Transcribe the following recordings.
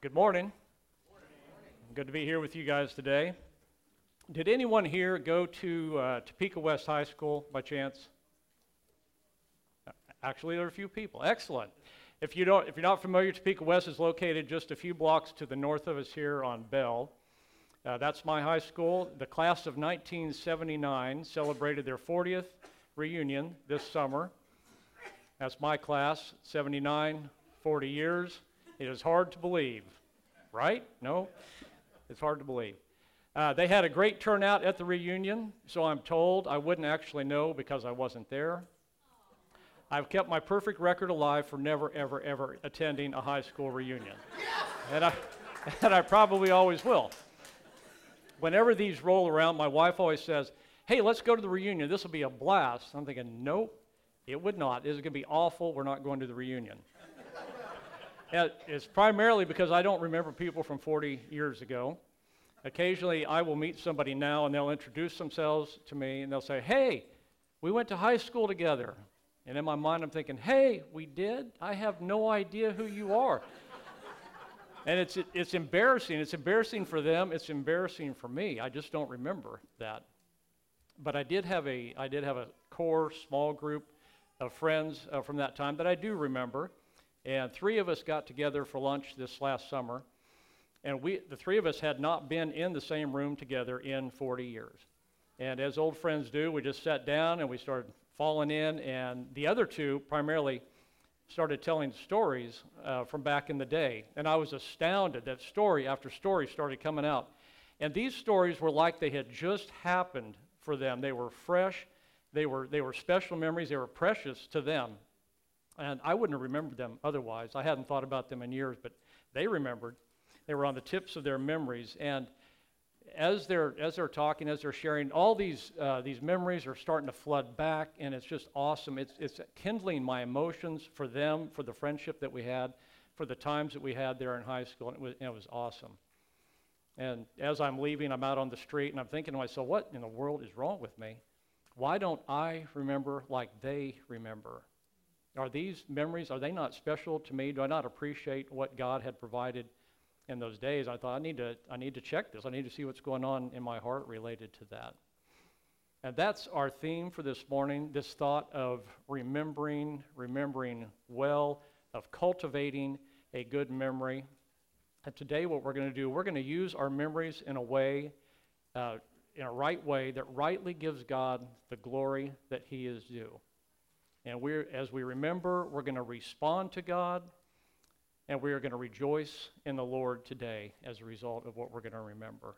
Good morning. Good to be here with you guys today. Did anyone here go to uh, Topeka West High School by chance? Actually, there are a few people. Excellent. If, you don't, if you're not familiar, Topeka West is located just a few blocks to the north of us here on Bell. Uh, that's my high school. The class of 1979 celebrated their 40th reunion this summer. That's my class, 79, 40 years. It is hard to believe, right? No? It's hard to believe. Uh, they had a great turnout at the reunion, so I'm told. I wouldn't actually know because I wasn't there. I've kept my perfect record alive for never, ever, ever attending a high school reunion. and, I, and I probably always will. Whenever these roll around, my wife always says, Hey, let's go to the reunion. This will be a blast. I'm thinking, Nope, it would not. This is going to be awful. We're not going to the reunion. It's primarily because I don't remember people from 40 years ago. Occasionally, I will meet somebody now and they'll introduce themselves to me and they'll say, Hey, we went to high school together. And in my mind, I'm thinking, Hey, we did? I have no idea who you are. and it's, it's embarrassing. It's embarrassing for them, it's embarrassing for me. I just don't remember that. But I did have a, I did have a core small group of friends uh, from that time that I do remember. And three of us got together for lunch this last summer. And we, the three of us had not been in the same room together in 40 years. And as old friends do, we just sat down and we started falling in. And the other two primarily started telling stories uh, from back in the day. And I was astounded that story after story started coming out. And these stories were like they had just happened for them. They were fresh, they were, they were special memories, they were precious to them. And I wouldn't have remembered them otherwise. I hadn't thought about them in years, but they remembered. They were on the tips of their memories. And as they're, as they're talking, as they're sharing, all these, uh, these memories are starting to flood back, and it's just awesome. It's, it's kindling my emotions for them, for the friendship that we had, for the times that we had there in high school, and it was, and it was awesome. And as I'm leaving, I'm out on the street, and I'm thinking to myself, what in the world is wrong with me? Why don't I remember like they remember? Are these memories, are they not special to me? Do I not appreciate what God had provided in those days? I thought, I need to, I need to check this. I need to see what's going on in my heart related to that. And that's our theme for this morning this thought of remembering, remembering well, of cultivating a good memory. And today, what we're going to do, we're going to use our memories in a way uh, in a right way that rightly gives God the glory that He is due. And we're, as we remember, we're going to respond to God, and we are going to rejoice in the Lord today as a result of what we're going to remember.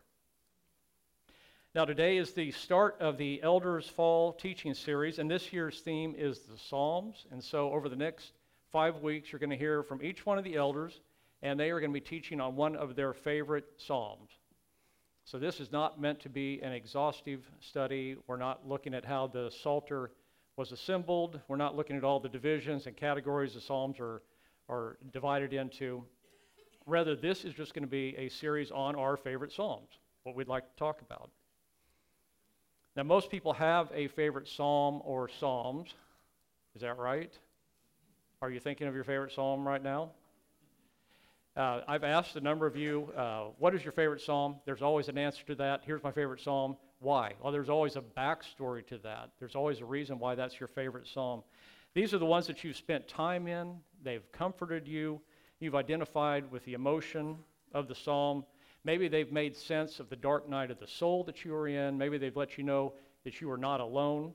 Now, today is the start of the Elders Fall teaching series, and this year's theme is the Psalms. And so, over the next five weeks, you're going to hear from each one of the elders, and they are going to be teaching on one of their favorite Psalms. So this is not meant to be an exhaustive study. We're not looking at how the Psalter was assembled. We're not looking at all the divisions and categories the Psalms are, are divided into. Rather, this is just going to be a series on our favorite Psalms, what we'd like to talk about. Now, most people have a favorite Psalm or Psalms. Is that right? Are you thinking of your favorite Psalm right now? Uh, I've asked a number of you, uh, what is your favorite psalm? There's always an answer to that. Here's my favorite psalm. Why? Well, there's always a backstory to that. There's always a reason why that's your favorite psalm. These are the ones that you've spent time in, they've comforted you, you've identified with the emotion of the psalm. Maybe they've made sense of the dark night of the soul that you are in. Maybe they've let you know that you are not alone.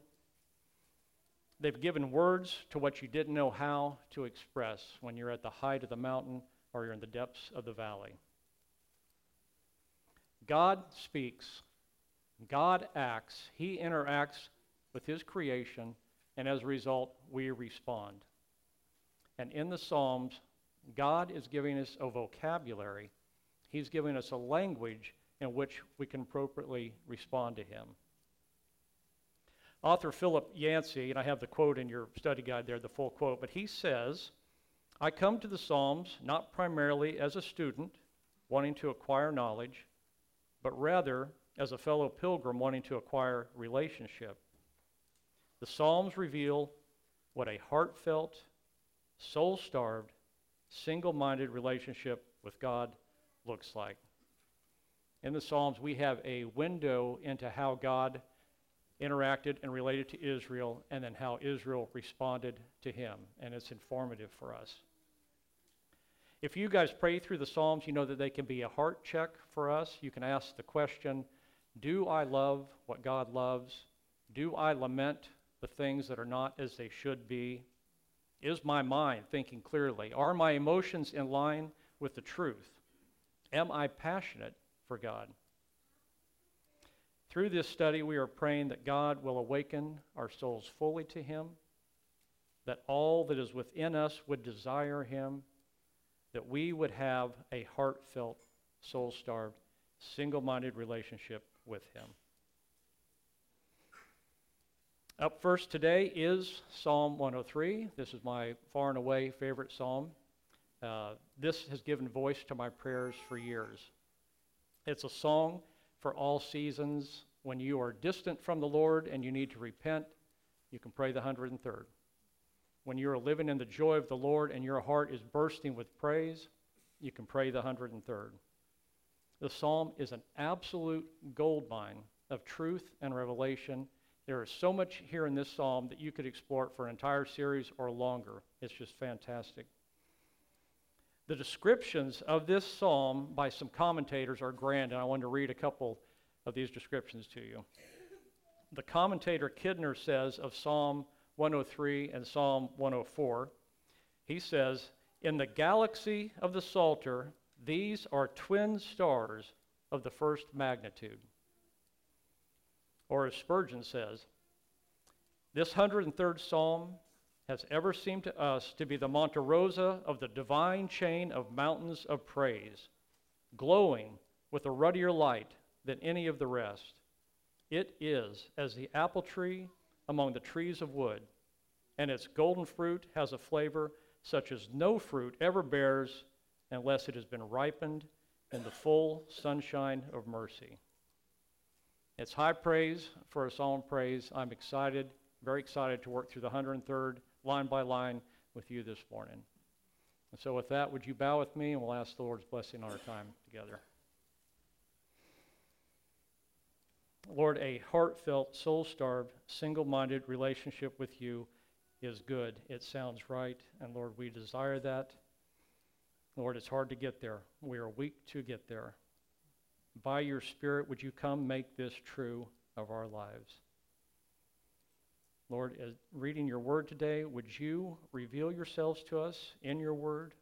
They've given words to what you didn't know how to express when you're at the height of the mountain or you're in the depths of the valley. God speaks, God acts, He interacts with His creation, and as a result, we respond. And in the Psalms, God is giving us a vocabulary, He's giving us a language in which we can appropriately respond to Him. Author Philip Yancey, and I have the quote in your study guide there, the full quote, but he says, I come to the Psalms not primarily as a student wanting to acquire knowledge, but rather as a fellow pilgrim wanting to acquire relationship. The Psalms reveal what a heartfelt, soul starved, single minded relationship with God looks like. In the Psalms, we have a window into how God interacted and related to Israel, and then how Israel responded to him. And it's informative for us. If you guys pray through the Psalms, you know that they can be a heart check for us. You can ask the question Do I love what God loves? Do I lament the things that are not as they should be? Is my mind thinking clearly? Are my emotions in line with the truth? Am I passionate for God? Through this study, we are praying that God will awaken our souls fully to Him, that all that is within us would desire Him, that we would have a heartfelt, soul starved, single minded relationship with Him. Up first today is Psalm 103. This is my far and away favorite psalm. Uh, this has given voice to my prayers for years. It's a song for all seasons. When you are distant from the Lord and you need to repent, you can pray the 103rd. When you are living in the joy of the Lord and your heart is bursting with praise, you can pray the 103rd. The psalm is an absolute goldmine of truth and revelation. There is so much here in this psalm that you could explore for an entire series or longer. It's just fantastic. The descriptions of this psalm by some commentators are grand, and I want to read a couple of these descriptions to you. The commentator Kidner says of Psalm 103 and Psalm 104, he says, In the galaxy of the Psalter, these are twin stars of the first magnitude. Or as Spurgeon says, this 103rd Psalm has ever seemed to us to be the Monte Rosa of the divine chain of mountains of praise, glowing with a ruddier light than any of the rest. It is as the apple tree among the trees of wood, and its golden fruit has a flavor such as no fruit ever bears unless it has been ripened in the full sunshine of mercy. It's high praise for a solemn praise. I'm excited, very excited to work through the 103rd line by line with you this morning. And so, with that, would you bow with me and we'll ask the Lord's blessing on our time together. Lord, a heartfelt, soul starved, single minded relationship with you is good. It sounds right. And Lord, we desire that. Lord, it's hard to get there. We are weak to get there. By your Spirit, would you come make this true of our lives? Lord, as reading your word today, would you reveal yourselves to us in your word?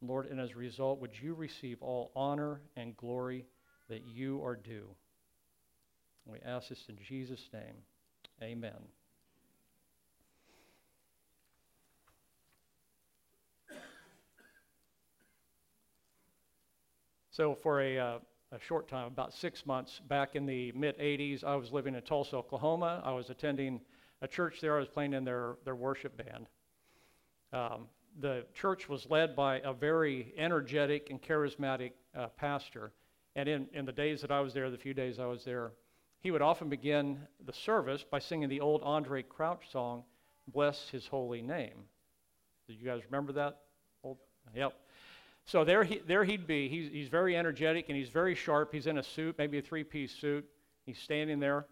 Lord, and as a result, would you receive all honor and glory that you are due? We ask this in Jesus' name. Amen. So, for a uh, a short time, about six months back in the mid 80s. I was living in Tulsa, Oklahoma. I was attending a church there. I was playing in their, their worship band. Um, the church was led by a very energetic and charismatic uh, pastor. And in, in the days that I was there, the few days I was there, he would often begin the service by singing the old Andre Crouch song, Bless His Holy Name. Do you guys remember that? Old, yep. So there, he, there he'd be. He's, he's very energetic and he's very sharp. He's in a suit, maybe a three piece suit. He's standing there.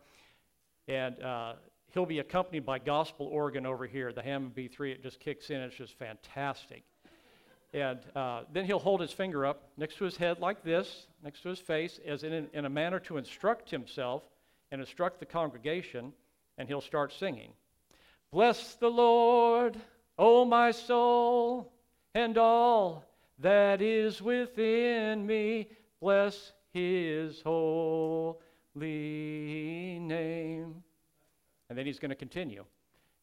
And uh, he'll be accompanied by gospel organ over here. The Hammond B3, it just kicks in. It's just fantastic. And uh, then he'll hold his finger up next to his head like this, next to his face, as in, in a manner to instruct himself and instruct the congregation, and he'll start singing. Bless the Lord, O my soul, and all that is within me. Bless his holy name. And then he's going to continue.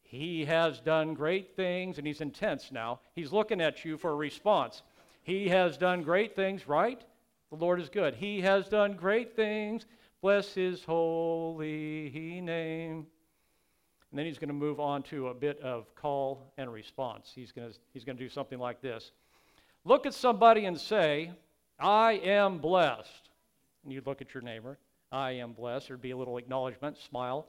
He has done great things, and he's intense now. He's looking at you for a response. He has done great things, right? The Lord is good. He has done great things. Bless his holy name. And then he's going to move on to a bit of call and response. He's going to, he's going to do something like this. Look at somebody and say, I am blessed. And you'd look at your neighbor, I am blessed. There'd be a little acknowledgement, smile.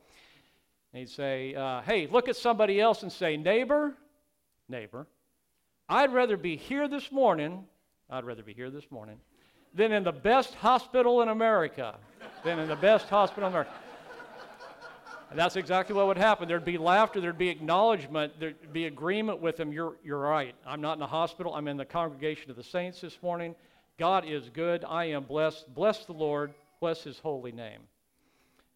And he'd say, uh, Hey, look at somebody else and say, Neighbor, neighbor, I'd rather be here this morning, I'd rather be here this morning, than in the best hospital in America. than in the best hospital in America. And that's exactly what would happen. There'd be laughter, there'd be acknowledgement, there'd be agreement with him. You're, you're right. I'm not in the hospital, I'm in the congregation of the saints this morning. God is good. I am blessed. Bless the Lord. Bless his holy name.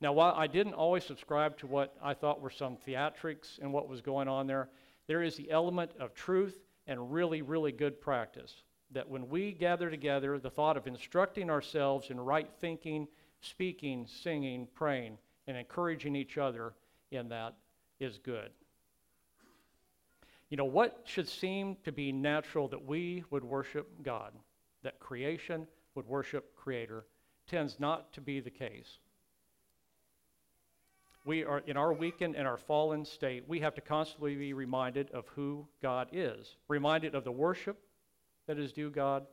Now, while I didn't always subscribe to what I thought were some theatrics and what was going on there, there is the element of truth and really, really good practice. That when we gather together, the thought of instructing ourselves in right thinking, speaking, singing, praying, and encouraging each other in that is good. You know, what should seem to be natural that we would worship God, that creation would worship Creator, tends not to be the case. We are in our weakened and our fallen state, we have to constantly be reminded of who God is, reminded of the worship that is due God,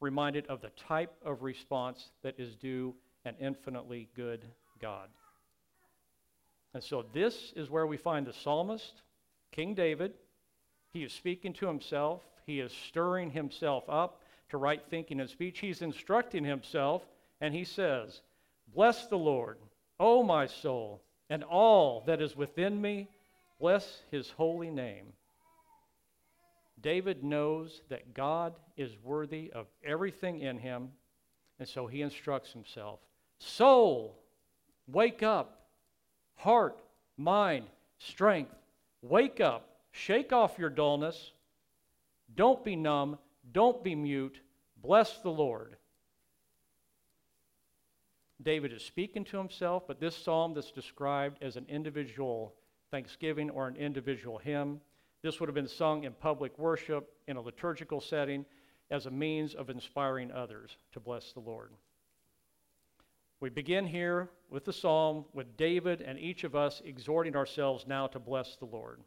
reminded of the type of response that is due an infinitely good God. And so this is where we find the psalmist, King David. He is speaking to himself, he is stirring himself up to right thinking and speech. He's instructing himself, and he says, Bless the Lord, O my soul, and all that is within me, bless his holy name. David knows that God is worthy of everything in him, and so he instructs himself Soul, wake up heart, mind, strength. Wake up, shake off your dullness. Don't be numb, don't be mute. Bless the Lord. David is speaking to himself, but this psalm that's described as an individual thanksgiving or an individual hymn, this would have been sung in public worship in a liturgical setting as a means of inspiring others to bless the Lord. We begin here with the psalm with David and each of us exhorting ourselves now to bless the Lord.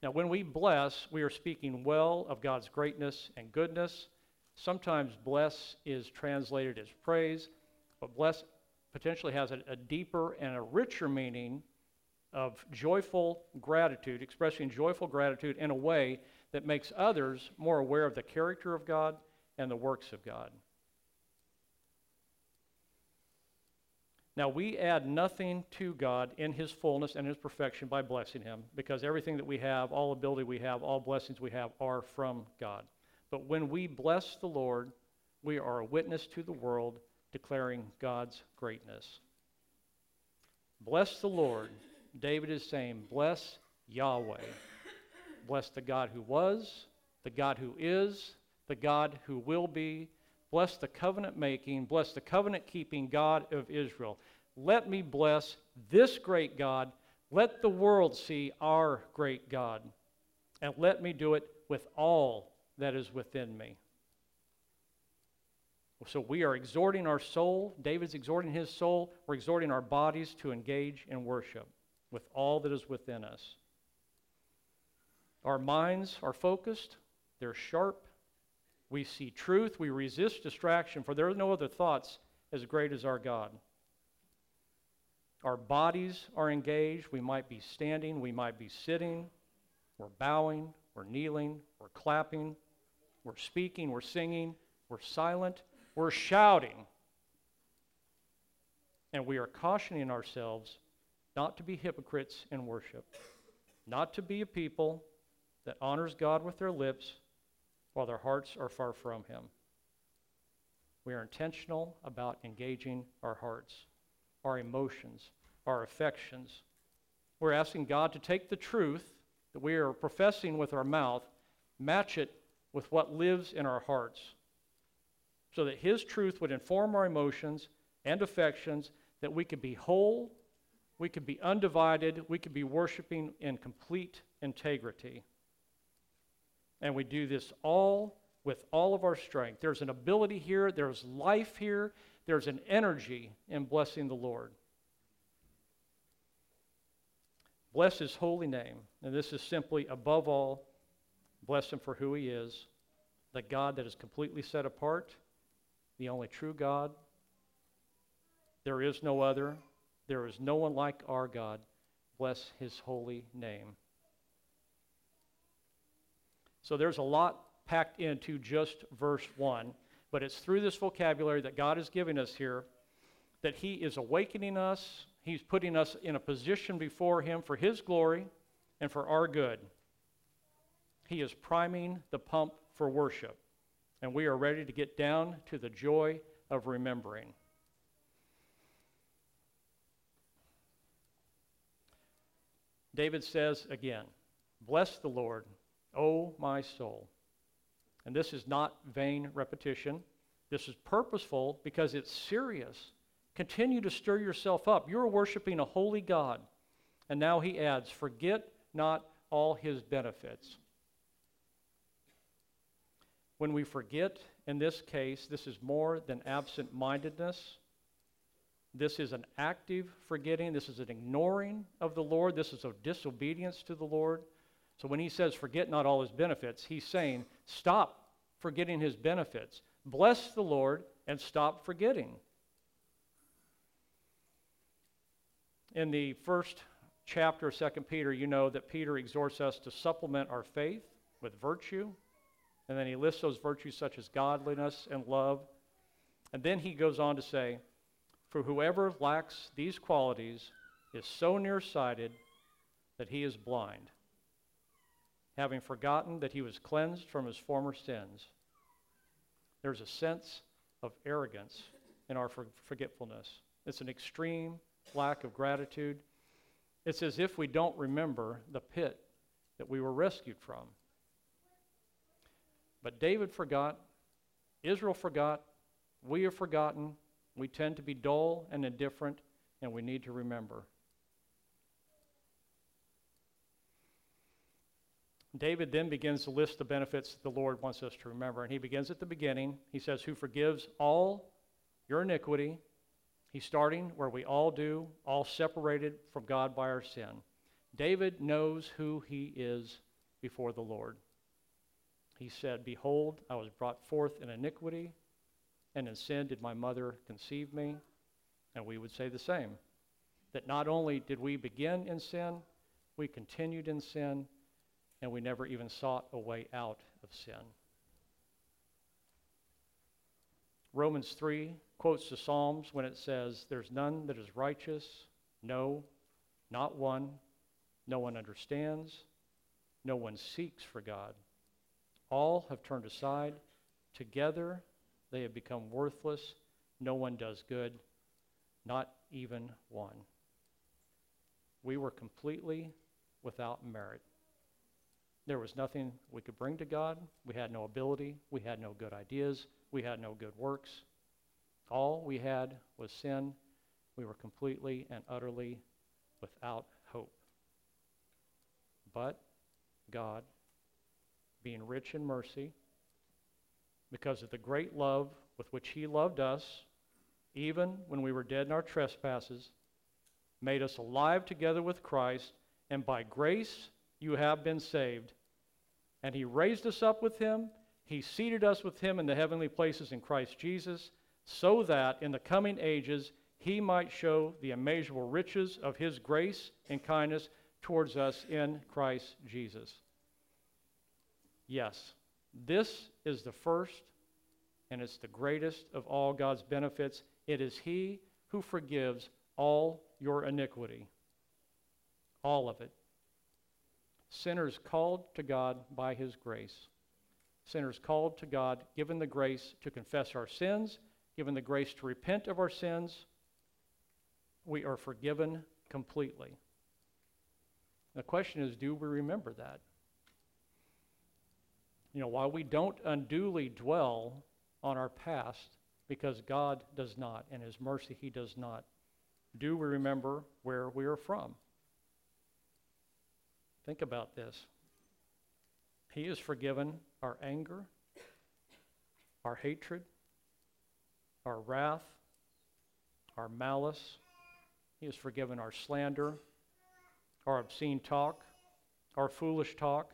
Now, when we bless, we are speaking well of God's greatness and goodness. Sometimes bless is translated as praise, but bless potentially has a, a deeper and a richer meaning of joyful gratitude, expressing joyful gratitude in a way that makes others more aware of the character of God and the works of God. Now, we add nothing to God in His fullness and His perfection by blessing Him, because everything that we have, all ability we have, all blessings we have are from God. But when we bless the Lord, we are a witness to the world declaring God's greatness. Bless the Lord. David is saying, Bless Yahweh. Bless the God who was, the God who is, the God who will be, Bless the covenant making, bless the covenant keeping God of Israel. Let me bless this great God. Let the world see our great God. And let me do it with all that is within me. So we are exhorting our soul. David's exhorting his soul. We're exhorting our bodies to engage in worship with all that is within us. Our minds are focused, they're sharp, we see truth. We resist distraction, for there are no other thoughts as great as our God. Our bodies are engaged. We might be standing, we might be sitting, we're bowing, we're kneeling, we're clapping, we're speaking, we're singing, we're silent, we're shouting. And we are cautioning ourselves not to be hypocrites in worship, not to be a people that honors God with their lips while their hearts are far from Him. We are intentional about engaging our hearts, our emotions, our affections. We're asking God to take the truth that we are professing with our mouth, match it with what lives in our hearts, so that His truth would inform our emotions and affections, that we could be whole, we could be undivided, we could be worshiping in complete integrity. And we do this all with all of our strength. There's an ability here, there's life here, there's an energy in blessing the Lord. Bless his holy name. And this is simply, above all, bless him for who he is the God that is completely set apart, the only true God. There is no other, there is no one like our God. Bless his holy name. So there's a lot packed into just verse 1. But it's through this vocabulary that God is giving us here that He is awakening us. He's putting us in a position before Him for His glory and for our good. He is priming the pump for worship. And we are ready to get down to the joy of remembering. David says again, Bless the Lord, O my soul. And this is not vain repetition. This is purposeful because it's serious. Continue to stir yourself up. You're worshiping a holy God. And now he adds, Forget not all his benefits. When we forget, in this case, this is more than absent mindedness. This is an active forgetting. This is an ignoring of the Lord. This is a disobedience to the Lord. So when he says, forget not all his benefits, he's saying, stop forgetting his benefits. Bless the Lord and stop forgetting. In the first chapter of 2 Peter, you know that Peter exhorts us to supplement our faith with virtue. And then he lists those virtues such as godliness and love. And then he goes on to say, For whoever lacks these qualities is so nearsighted that he is blind, having forgotten that he was cleansed from his former sins. There's a sense of arrogance in our forgetfulness. It's an extreme lack of gratitude. It's as if we don't remember the pit that we were rescued from. But David forgot, Israel forgot, we have forgotten. We tend to be dull and indifferent, and we need to remember. David then begins to list the benefits the Lord wants us to remember. And he begins at the beginning. He says, Who forgives all your iniquity. He's starting where we all do, all separated from God by our sin. David knows who he is before the Lord. He said, Behold, I was brought forth in iniquity, and in sin did my mother conceive me. And we would say the same that not only did we begin in sin, we continued in sin, and we never even sought a way out of sin. Romans 3 quotes the Psalms when it says, There's none that is righteous, no, not one. No one understands, no one seeks for God. All have turned aside. Together they have become worthless. No one does good, not even one. We were completely without merit. There was nothing we could bring to God. We had no ability. We had no good ideas. We had no good works. All we had was sin. We were completely and utterly without hope. But God being rich in mercy, because of the great love with which He loved us, even when we were dead in our trespasses, made us alive together with Christ, and by grace you have been saved. And He raised us up with Him, He seated us with Him in the heavenly places in Christ Jesus, so that in the coming ages He might show the immeasurable riches of His grace and kindness towards us in Christ Jesus. Yes, this is the first and it's the greatest of all God's benefits. It is He who forgives all your iniquity, all of it. Sinners called to God by His grace. Sinners called to God, given the grace to confess our sins, given the grace to repent of our sins, we are forgiven completely. The question is do we remember that? You know, while we don't unduly dwell on our past, because God does not, and His mercy He does not, do we remember where we are from? Think about this. He has forgiven our anger, our hatred, our wrath, our malice. He has forgiven our slander, our obscene talk, our foolish talk,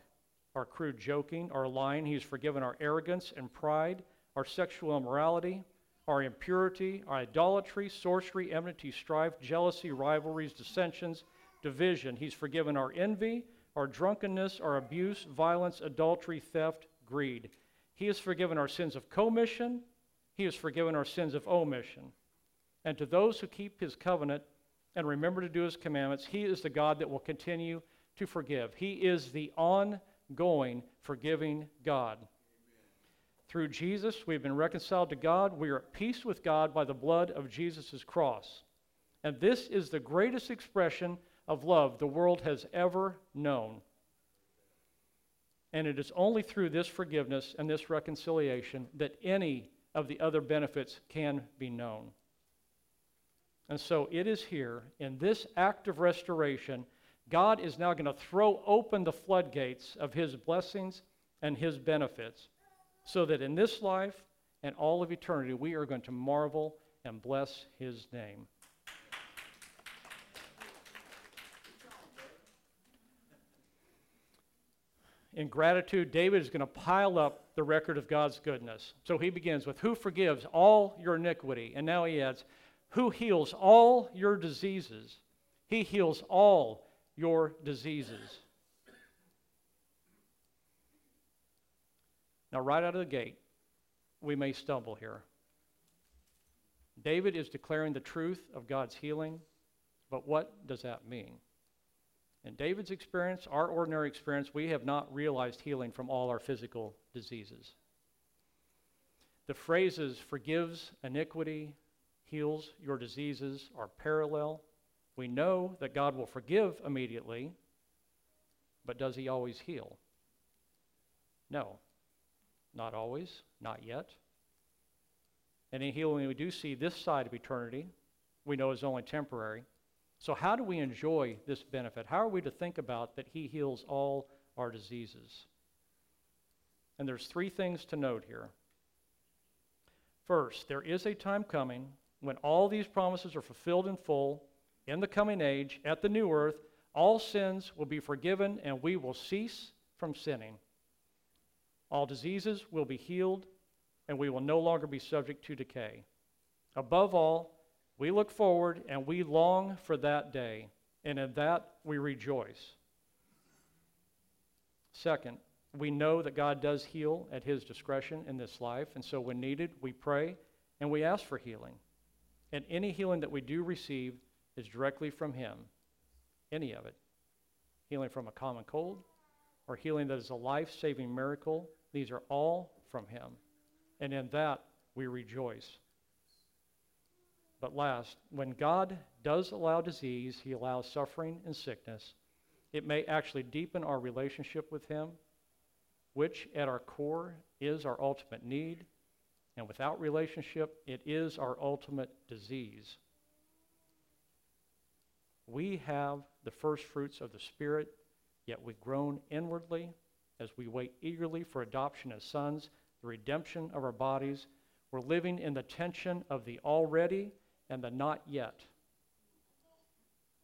our crude joking, our lying. He's forgiven our arrogance and pride, our sexual immorality, our impurity, our idolatry, sorcery, enmity, strife, jealousy, rivalries, dissensions, division. He's forgiven our envy, our drunkenness, our abuse, violence, adultery, theft, greed. He has forgiven our sins of commission, He has forgiven our sins of omission. And to those who keep His covenant and remember to do His commandments, He is the God that will continue to forgive. He is the ongoing forgiving God. Through Jesus, we've been reconciled to God. We are at peace with God by the blood of Jesus' cross. And this is the greatest expression of love the world has ever known. And it is only through this forgiveness and this reconciliation that any of the other benefits can be known. And so it is here, in this act of restoration, God is now going to throw open the floodgates of His blessings and His benefits, so that in this life and all of eternity, we are going to marvel and bless His name. In gratitude, David is going to pile up the record of God's goodness. So he begins with, Who forgives all your iniquity? And now he adds, Who heals all your diseases? He heals all your diseases. Now, right out of the gate, we may stumble here. David is declaring the truth of God's healing, but what does that mean? In David's experience, our ordinary experience, we have not realized healing from all our physical diseases. The phrases forgives iniquity, heals your diseases are parallel. We know that God will forgive immediately, but does he always heal? No, not always, not yet. And any healing we do see this side of eternity, we know is only temporary. So, how do we enjoy this benefit? How are we to think about that He heals all our diseases? And there's three things to note here. First, there is a time coming when all these promises are fulfilled in full in the coming age at the new earth. All sins will be forgiven and we will cease from sinning. All diseases will be healed and we will no longer be subject to decay. Above all, we look forward and we long for that day, and in that we rejoice. Second, we know that God does heal at His discretion in this life, and so when needed, we pray and we ask for healing. And any healing that we do receive is directly from Him, any of it. Healing from a common cold or healing that is a life saving miracle, these are all from Him. And in that we rejoice. But last, when God does allow disease, He allows suffering and sickness. It may actually deepen our relationship with Him, which at our core is our ultimate need. And without relationship, it is our ultimate disease. We have the first fruits of the Spirit, yet we groan inwardly as we wait eagerly for adoption as sons, the redemption of our bodies. We're living in the tension of the already and the not yet.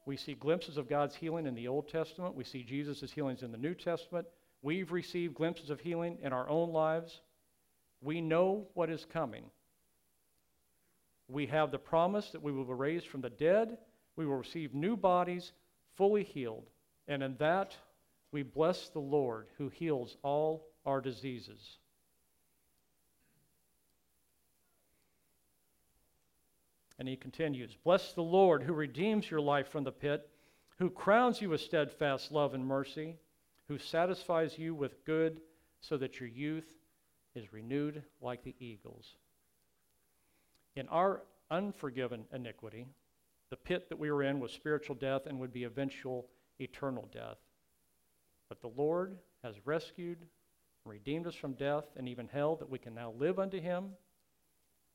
We see glimpses of God's healing in the Old Testament. We see Jesus' healings in the New Testament. We've received glimpses of healing in our own lives. We know what is coming. We have the promise that we will be raised from the dead. We will receive new bodies, fully healed. And in that, we bless the Lord who heals all our diseases. And he continues Bless the Lord who redeems your life from the pit, who crowns you with steadfast love and mercy, who satisfies you with good so that your youth is renewed like the eagles. In our unforgiven iniquity, the pit that we were in was spiritual death and would be eventual eternal death. But the Lord has rescued, redeemed us from death and even hell, that we can now live unto him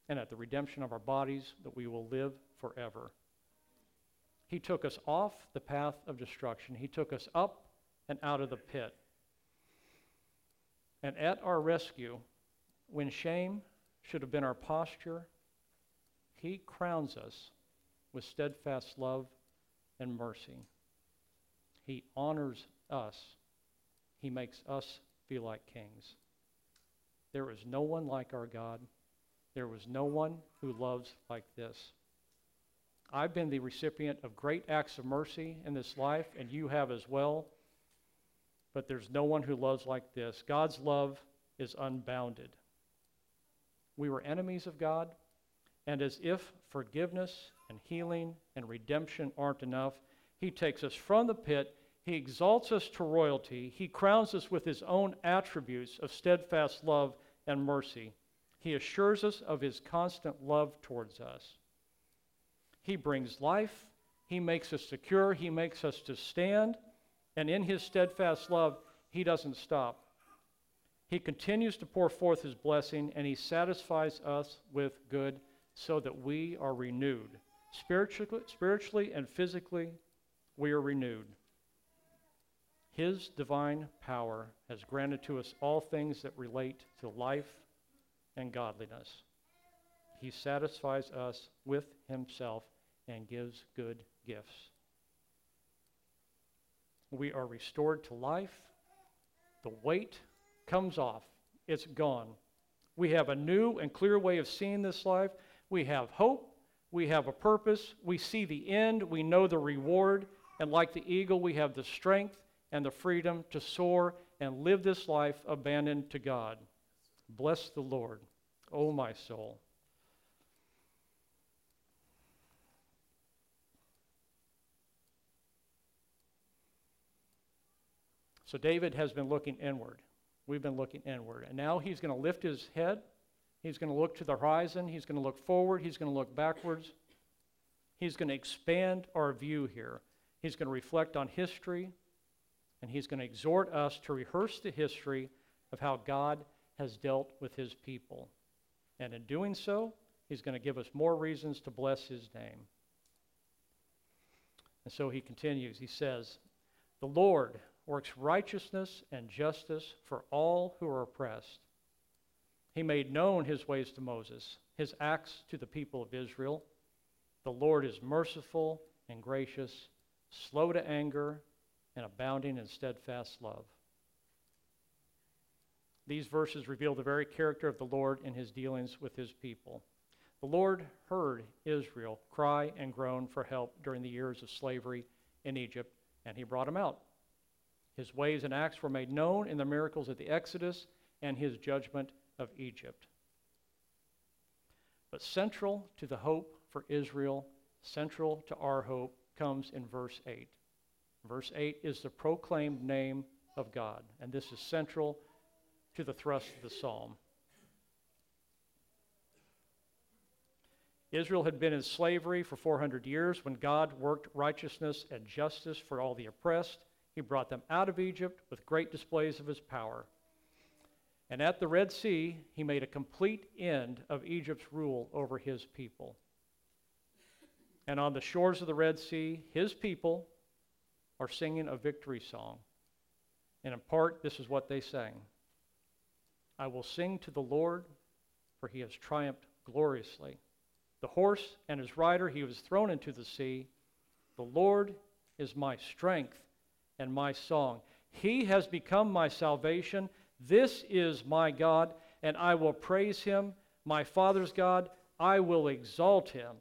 and at the redemption of our bodies that we will live forever. He took us off the path of destruction. He took us up and out of the pit. And at our rescue, when shame should have been our posture, He crowns us with steadfast love and mercy. He honors us. He makes us feel like kings. There is no one like our God. There was no one who loves like this. I've been the recipient of great acts of mercy in this life, and you have as well. but there's no one who loves like this. God's love is unbounded. We were enemies of God, and as if forgiveness and healing and redemption aren't enough, He takes us from the pit, He exalts us to royalty, He crowns us with His own attributes of steadfast love and mercy. He assures us of His constant love towards us. He brings life, He makes us secure, He makes us to stand, and in His steadfast love, He doesn't stop. He continues to pour forth His blessing, and He satisfies us with good so that we are renewed. Spiritually, spiritually and physically, we are renewed. His divine power has granted to us all things that relate to life and godliness. He satisfies us with Himself and gives good gifts. We are restored to life. The weight comes off, it's gone. We have a new and clear way of seeing this life. We have hope. We have a purpose. We see the end. We know the reward. And like the eagle, we have the strength and the freedom to soar and live this life abandoned to God. Bless the Lord, O my soul. So David has been looking inward. We've been looking inward. And now he's going to lift his head. He's going to look to the horizon. He's going to look forward. He's going to look backwards. He's going to expand our view here. He's going to reflect on history. And he's going to exhort us to rehearse the history of how God has dealt with his people. And in doing so, he's going to give us more reasons to bless his name. And so he continues. He says, The Lord works righteousness and justice for all who are oppressed. He made known his ways to Moses, his acts to the people of Israel. The Lord is merciful and gracious, slow to anger, and abounding in steadfast love. These verses reveal the very character of the Lord in his dealings with his people. The Lord heard Israel cry and groan for help during the years of slavery in Egypt, and he brought them out. His ways and acts were made known in the miracles of the Exodus and his judgment of Egypt. But central to the hope for Israel, central to our hope, comes in verse 8. Verse 8 is the proclaimed name of God, and this is central to the thrust of the psalm. Israel had been in slavery for 400 years when God worked righteousness and justice for all the oppressed. He brought them out of Egypt with great displays of his power. And at the Red Sea, he made a complete end of Egypt's rule over his people. And on the shores of the Red Sea, his people are singing a victory song. And in part, this is what they sang I will sing to the Lord, for he has triumphed gloriously. The horse and his rider he was thrown into the sea. The Lord is my strength and my song. He has become my salvation. This is my God, and I will praise him. My Father's God, I will exalt him.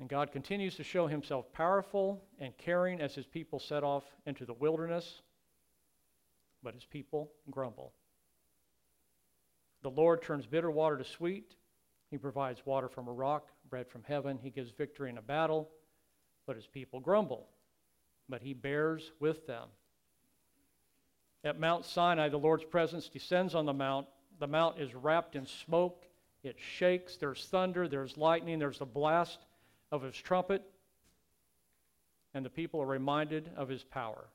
And God continues to show himself powerful and caring as his people set off into the wilderness, but his people grumble. The Lord turns bitter water to sweet. He provides water from a rock, bread from heaven. He gives victory in a battle but his people grumble. But he bears with them. At Mount Sinai, the Lord's presence descends on the mount. The mount is wrapped in smoke. It shakes. There's thunder. There's lightning. There's the blast of his trumpet. And the people are reminded of his power.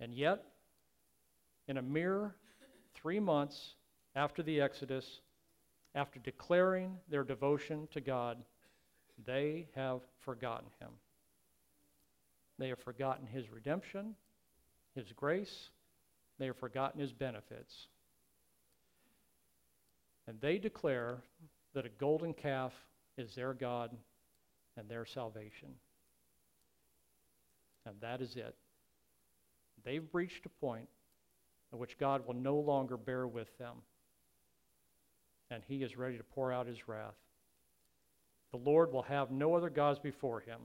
And yet, in a mere three months after the Exodus, after declaring their devotion to God, they have forgotten him. They have forgotten his redemption, his grace. They have forgotten his benefits. And they declare that a golden calf is their God and their salvation. And that is it. They've reached a point at which God will no longer bear with them. And he is ready to pour out his wrath. The Lord will have no other gods before him.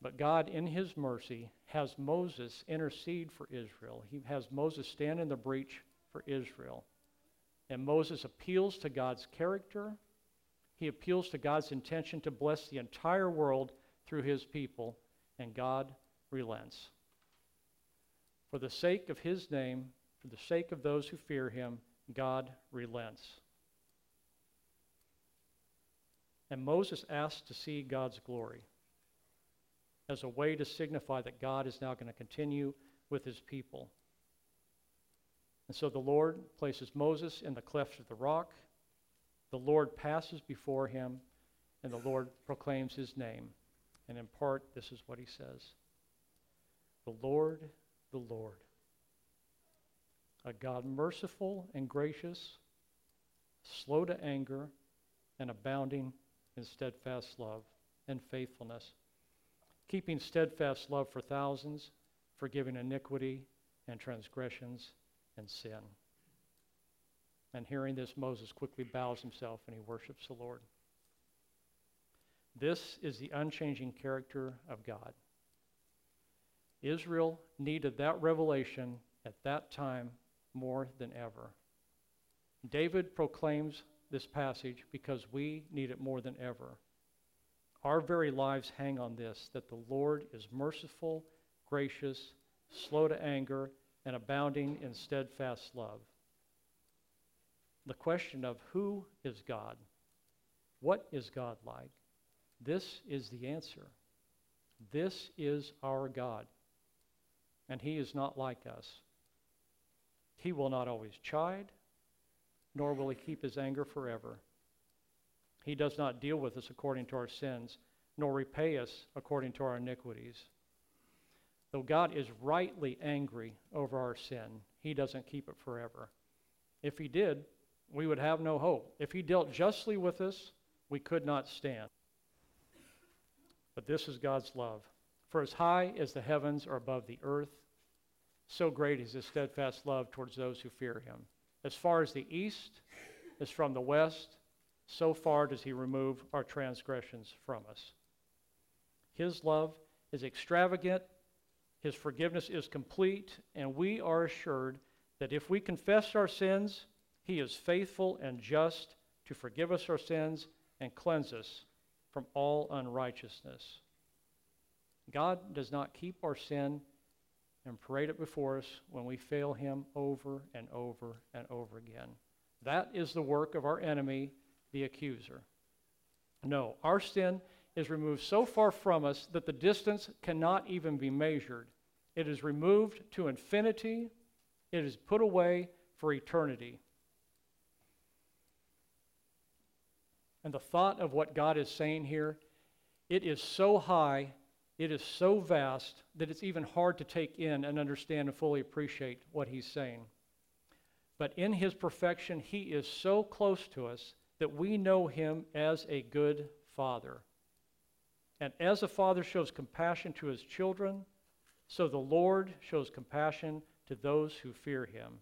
But God, in his mercy, has Moses intercede for Israel. He has Moses stand in the breach for Israel. And Moses appeals to God's character. He appeals to God's intention to bless the entire world through his people, and God relents. For the sake of his name, for the sake of those who fear him, God relents. And Moses asked to see God's glory as a way to signify that God is now going to continue with his people. And so the Lord places Moses in the cleft of the rock. The Lord passes before him, and the Lord proclaims his name. And in part, this is what he says The Lord, the Lord, a God merciful and gracious, slow to anger, and abounding in steadfast love and faithfulness keeping steadfast love for thousands, forgiving iniquity and transgressions and sin. And hearing this, Moses quickly bows himself and he worships the Lord. This is the unchanging character of God. Israel needed that revelation at that time more than ever. David proclaims this passage because we need it more than ever. Our very lives hang on this that the Lord is merciful, gracious, slow to anger, and abounding in steadfast love. The question of who is God? What is God like? This is the answer. This is our God. And He is not like us. He will not always chide, nor will He keep His anger forever. He does not deal with us according to our sins, nor repay us according to our iniquities. Though God is rightly angry over our sin, He doesn't keep it forever. If He did, we would have no hope. If He dealt justly with us, we could not stand. But this is God's love. For as high as the heavens are above the earth, so great is His steadfast love towards those who fear Him. As far as the east is from the west, so far does he remove our transgressions from us. His love is extravagant, his forgiveness is complete, and we are assured that if we confess our sins, he is faithful and just to forgive us our sins and cleanse us from all unrighteousness. God does not keep our sin and parade it before us when we fail him over and over and over again. That is the work of our enemy the accuser. No, our sin is removed so far from us that the distance cannot even be measured. It is removed to infinity, it is put away for eternity. And the thought of what God is saying here, it is so high, it is so vast that it's even hard to take in and understand and fully appreciate what he's saying. But in his perfection, he is so close to us that we know him as a good father. And as a father shows compassion to his children, so the Lord shows compassion to those who fear him.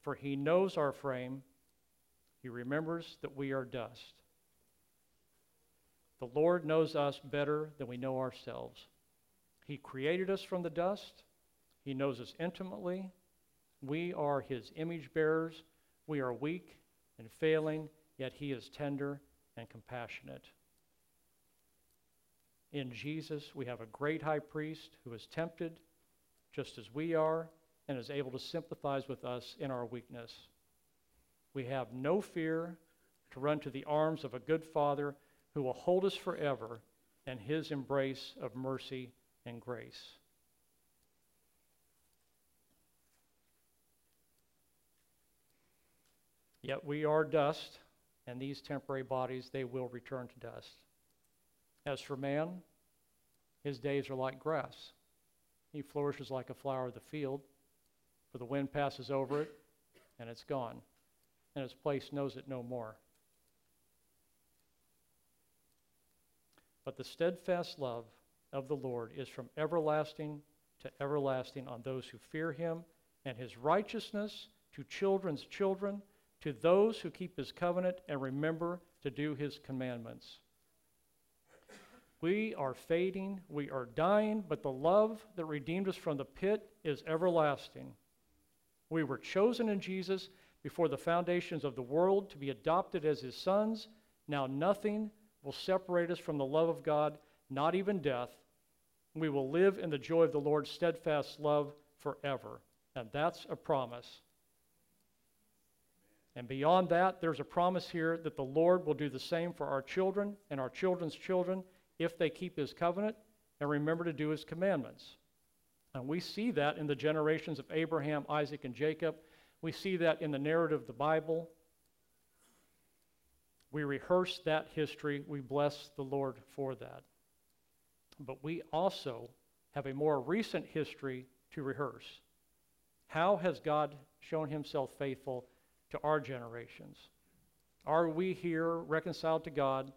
For he knows our frame, he remembers that we are dust. The Lord knows us better than we know ourselves. He created us from the dust, He knows us intimately. We are His image bearers. We are weak and failing yet he is tender and compassionate. In Jesus, we have a great high priest who is tempted just as we are and is able to sympathize with us in our weakness. We have no fear to run to the arms of a good Father who will hold us forever in his embrace of mercy and grace. Yet we are dust and these temporary bodies, they will return to dust. As for man, his days are like grass. He flourishes like a flower of the field, for the wind passes over it, and it's gone, and its place knows it no more. But the steadfast love of the Lord is from everlasting to everlasting on those who fear him, and his righteousness to children's children to those who keep his covenant and remember to do his commandments. We are fading, we are dying, but the love that redeemed us from the pit is everlasting. We were chosen in Jesus before the foundations of the world to be adopted as his sons. Now nothing will separate us from the love of God, not even death. We will live in the joy of the Lord's steadfast love forever. And that's a promise. And beyond that, there's a promise here that the Lord will do the same for our children and our children's children if they keep his covenant and remember to do his commandments. And we see that in the generations of Abraham, Isaac, and Jacob. We see that in the narrative of the Bible. We rehearse that history. We bless the Lord for that. But we also have a more recent history to rehearse. How has God shown himself faithful to our generations? Are we here reconciled to God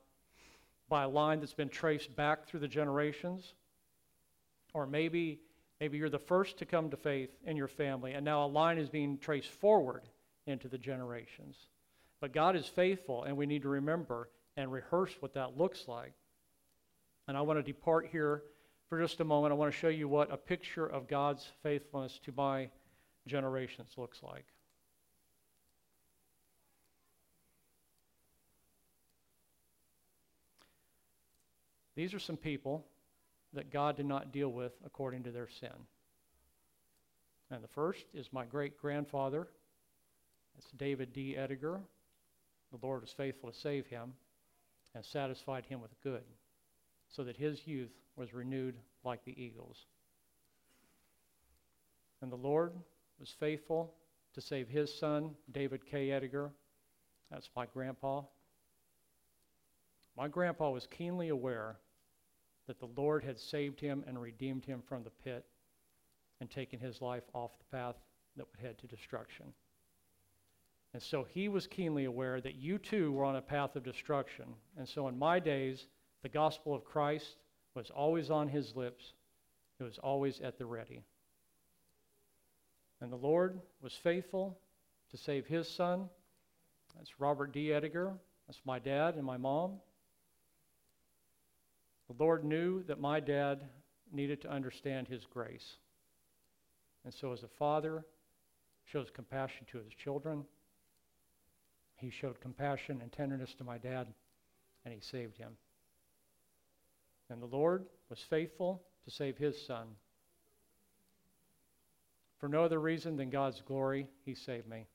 by a line that's been traced back through the generations? Or maybe, maybe you're the first to come to faith in your family, and now a line is being traced forward into the generations. But God is faithful, and we need to remember and rehearse what that looks like. And I want to depart here for just a moment. I want to show you what a picture of God's faithfulness to my generations looks like. These are some people that God did not deal with according to their sin. And the first is my great grandfather. That's David D. Ediger. The Lord was faithful to save him and satisfied him with good, so that his youth was renewed like the eagles. And the Lord was faithful to save his son, David K. Ediger. That's my grandpa. My grandpa was keenly aware that the Lord had saved him and redeemed him from the pit and taken his life off the path that would head to destruction. And so he was keenly aware that you too were on a path of destruction. And so in my days, the gospel of Christ was always on his lips, it was always at the ready. And the Lord was faithful to save his son. That's Robert D. Ediger. That's my dad and my mom. The Lord knew that my dad needed to understand his grace. And so, as a father, shows compassion to his children. He showed compassion and tenderness to my dad, and he saved him. And the Lord was faithful to save his son. For no other reason than God's glory, he saved me.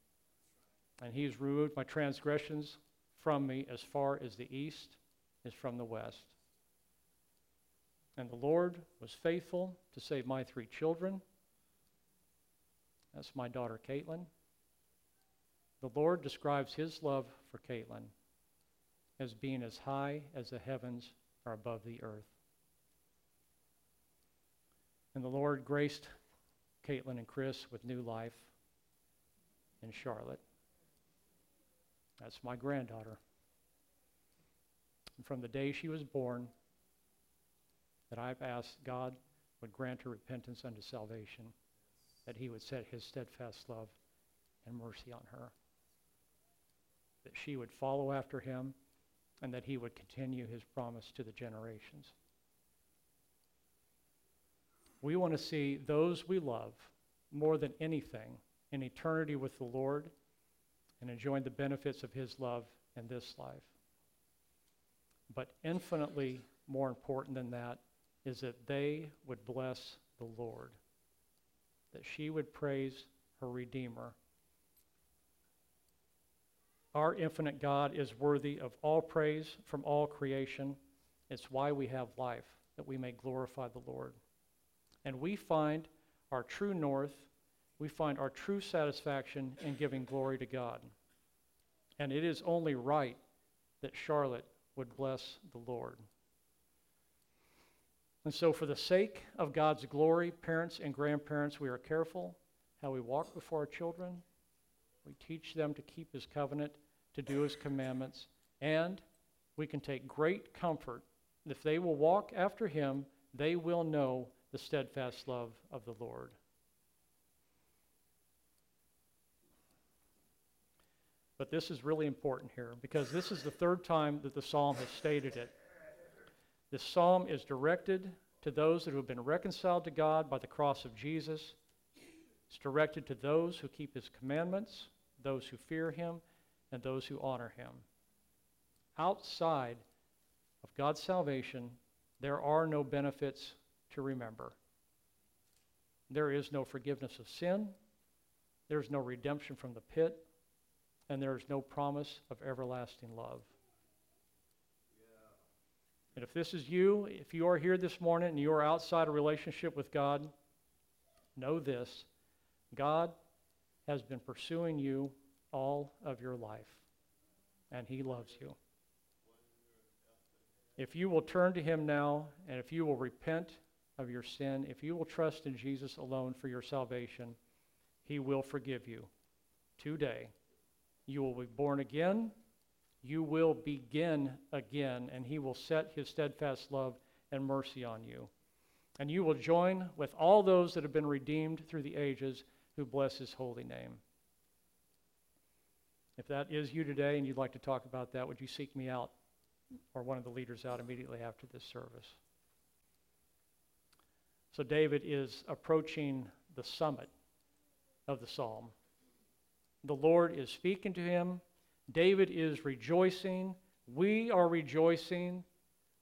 And he's removed my transgressions from me as far as the east is from the west. And the Lord was faithful to save my three children. That's my daughter, Caitlin. The Lord describes his love for Caitlin as being as high as the heavens are above the earth. And the Lord graced Caitlin and Chris with new life in Charlotte. That's my granddaughter. And from the day she was born, that I've asked God would grant her repentance unto salvation, that he would set his steadfast love and mercy on her, that she would follow after him, and that he would continue his promise to the generations. We want to see those we love more than anything in eternity with the Lord and enjoying the benefits of his love in this life. But infinitely more important than that is that they would bless the Lord, that she would praise her Redeemer. Our infinite God is worthy of all praise from all creation. It's why we have life, that we may glorify the Lord. And we find our true north, we find our true satisfaction in giving glory to God. And it is only right that Charlotte would bless the Lord. And so, for the sake of God's glory, parents and grandparents, we are careful how we walk before our children. We teach them to keep His covenant, to do His commandments, and we can take great comfort if they will walk after Him, they will know the steadfast love of the Lord. But this is really important here because this is the third time that the psalm has stated it. This psalm is directed to those that have been reconciled to God by the cross of Jesus. It's directed to those who keep his commandments, those who fear him, and those who honor him. Outside of God's salvation, there are no benefits to remember. There is no forgiveness of sin, there's no redemption from the pit, and there is no promise of everlasting love. And if this is you, if you are here this morning and you are outside a relationship with God, know this God has been pursuing you all of your life, and He loves you. If you will turn to Him now, and if you will repent of your sin, if you will trust in Jesus alone for your salvation, He will forgive you today. You will be born again. You will begin again, and He will set His steadfast love and mercy on you. And you will join with all those that have been redeemed through the ages who bless His holy name. If that is you today and you'd like to talk about that, would you seek me out or one of the leaders out immediately after this service? So, David is approaching the summit of the psalm. The Lord is speaking to him. David is rejoicing. We are rejoicing.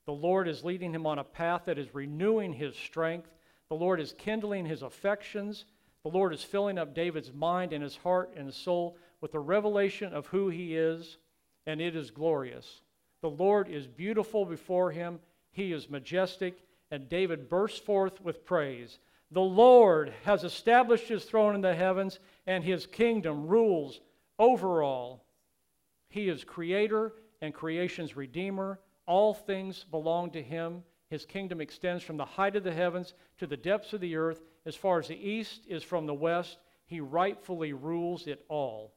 The Lord is leading him on a path that is renewing his strength. The Lord is kindling his affections. The Lord is filling up David's mind and his heart and his soul with the revelation of who he is, and it is glorious. The Lord is beautiful before him, he is majestic, and David bursts forth with praise. The Lord has established his throne in the heavens, and his kingdom rules over all. He is creator and creation's redeemer. All things belong to him. His kingdom extends from the height of the heavens to the depths of the earth. As far as the east is from the west, he rightfully rules it all.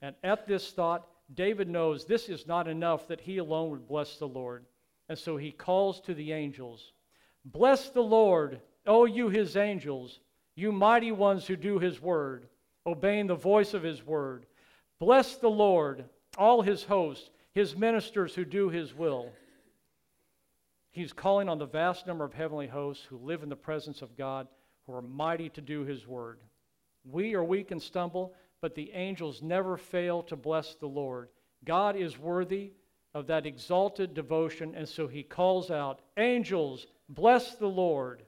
And at this thought, David knows this is not enough that he alone would bless the Lord. And so he calls to the angels Bless the Lord, O you his angels, you mighty ones who do his word, obeying the voice of his word. Bless the Lord, all his hosts, his ministers who do his will. He's calling on the vast number of heavenly hosts who live in the presence of God, who are mighty to do his word. We are weak and stumble, but the angels never fail to bless the Lord. God is worthy of that exalted devotion, and so he calls out, Angels, bless the Lord.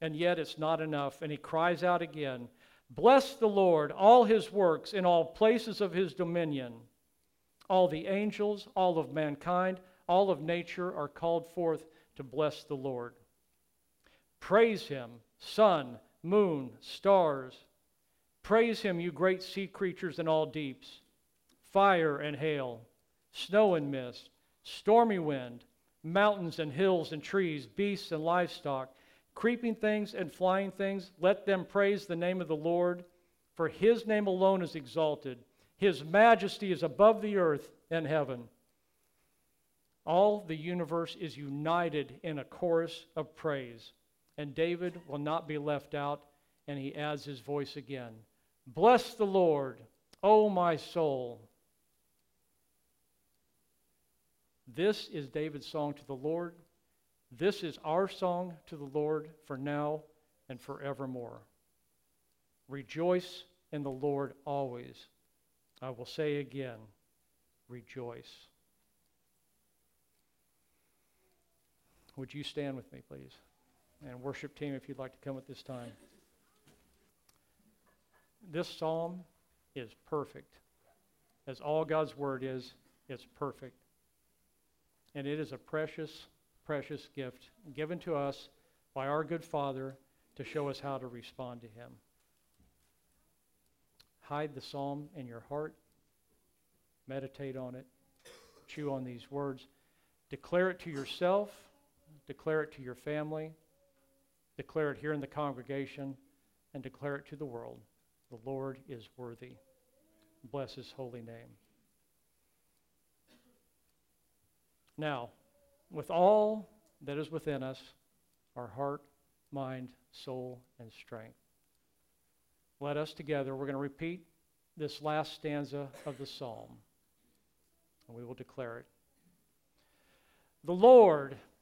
And yet it's not enough, and he cries out again, Bless the Lord, all his works in all places of his dominion. All the angels, all of mankind, all of nature are called forth to bless the Lord. Praise him, sun, moon, stars. Praise him, you great sea creatures in all deeps, fire and hail, snow and mist, stormy wind, mountains and hills and trees, beasts and livestock, creeping things and flying things. Let them praise the name of the Lord, for his name alone is exalted. His majesty is above the earth and heaven. All the universe is united in a chorus of praise, and David will not be left out, and he adds his voice again. Bless the Lord, O my soul. This is David's song to the Lord. This is our song to the Lord for now and forevermore. Rejoice in the Lord always. I will say again, rejoice. Would you stand with me, please? And worship team, if you'd like to come at this time. This psalm is perfect. As all God's word is, it's perfect. And it is a precious, precious gift given to us by our good Father to show us how to respond to Him. Hide the psalm in your heart, meditate on it, chew on these words, declare it to yourself, declare it to your family, declare it here in the congregation, and declare it to the world. The Lord is worthy. Bless his holy name. Now, with all that is within us, our heart, mind, soul, and strength, let us together, we're going to repeat this last stanza of the psalm, and we will declare it. The Lord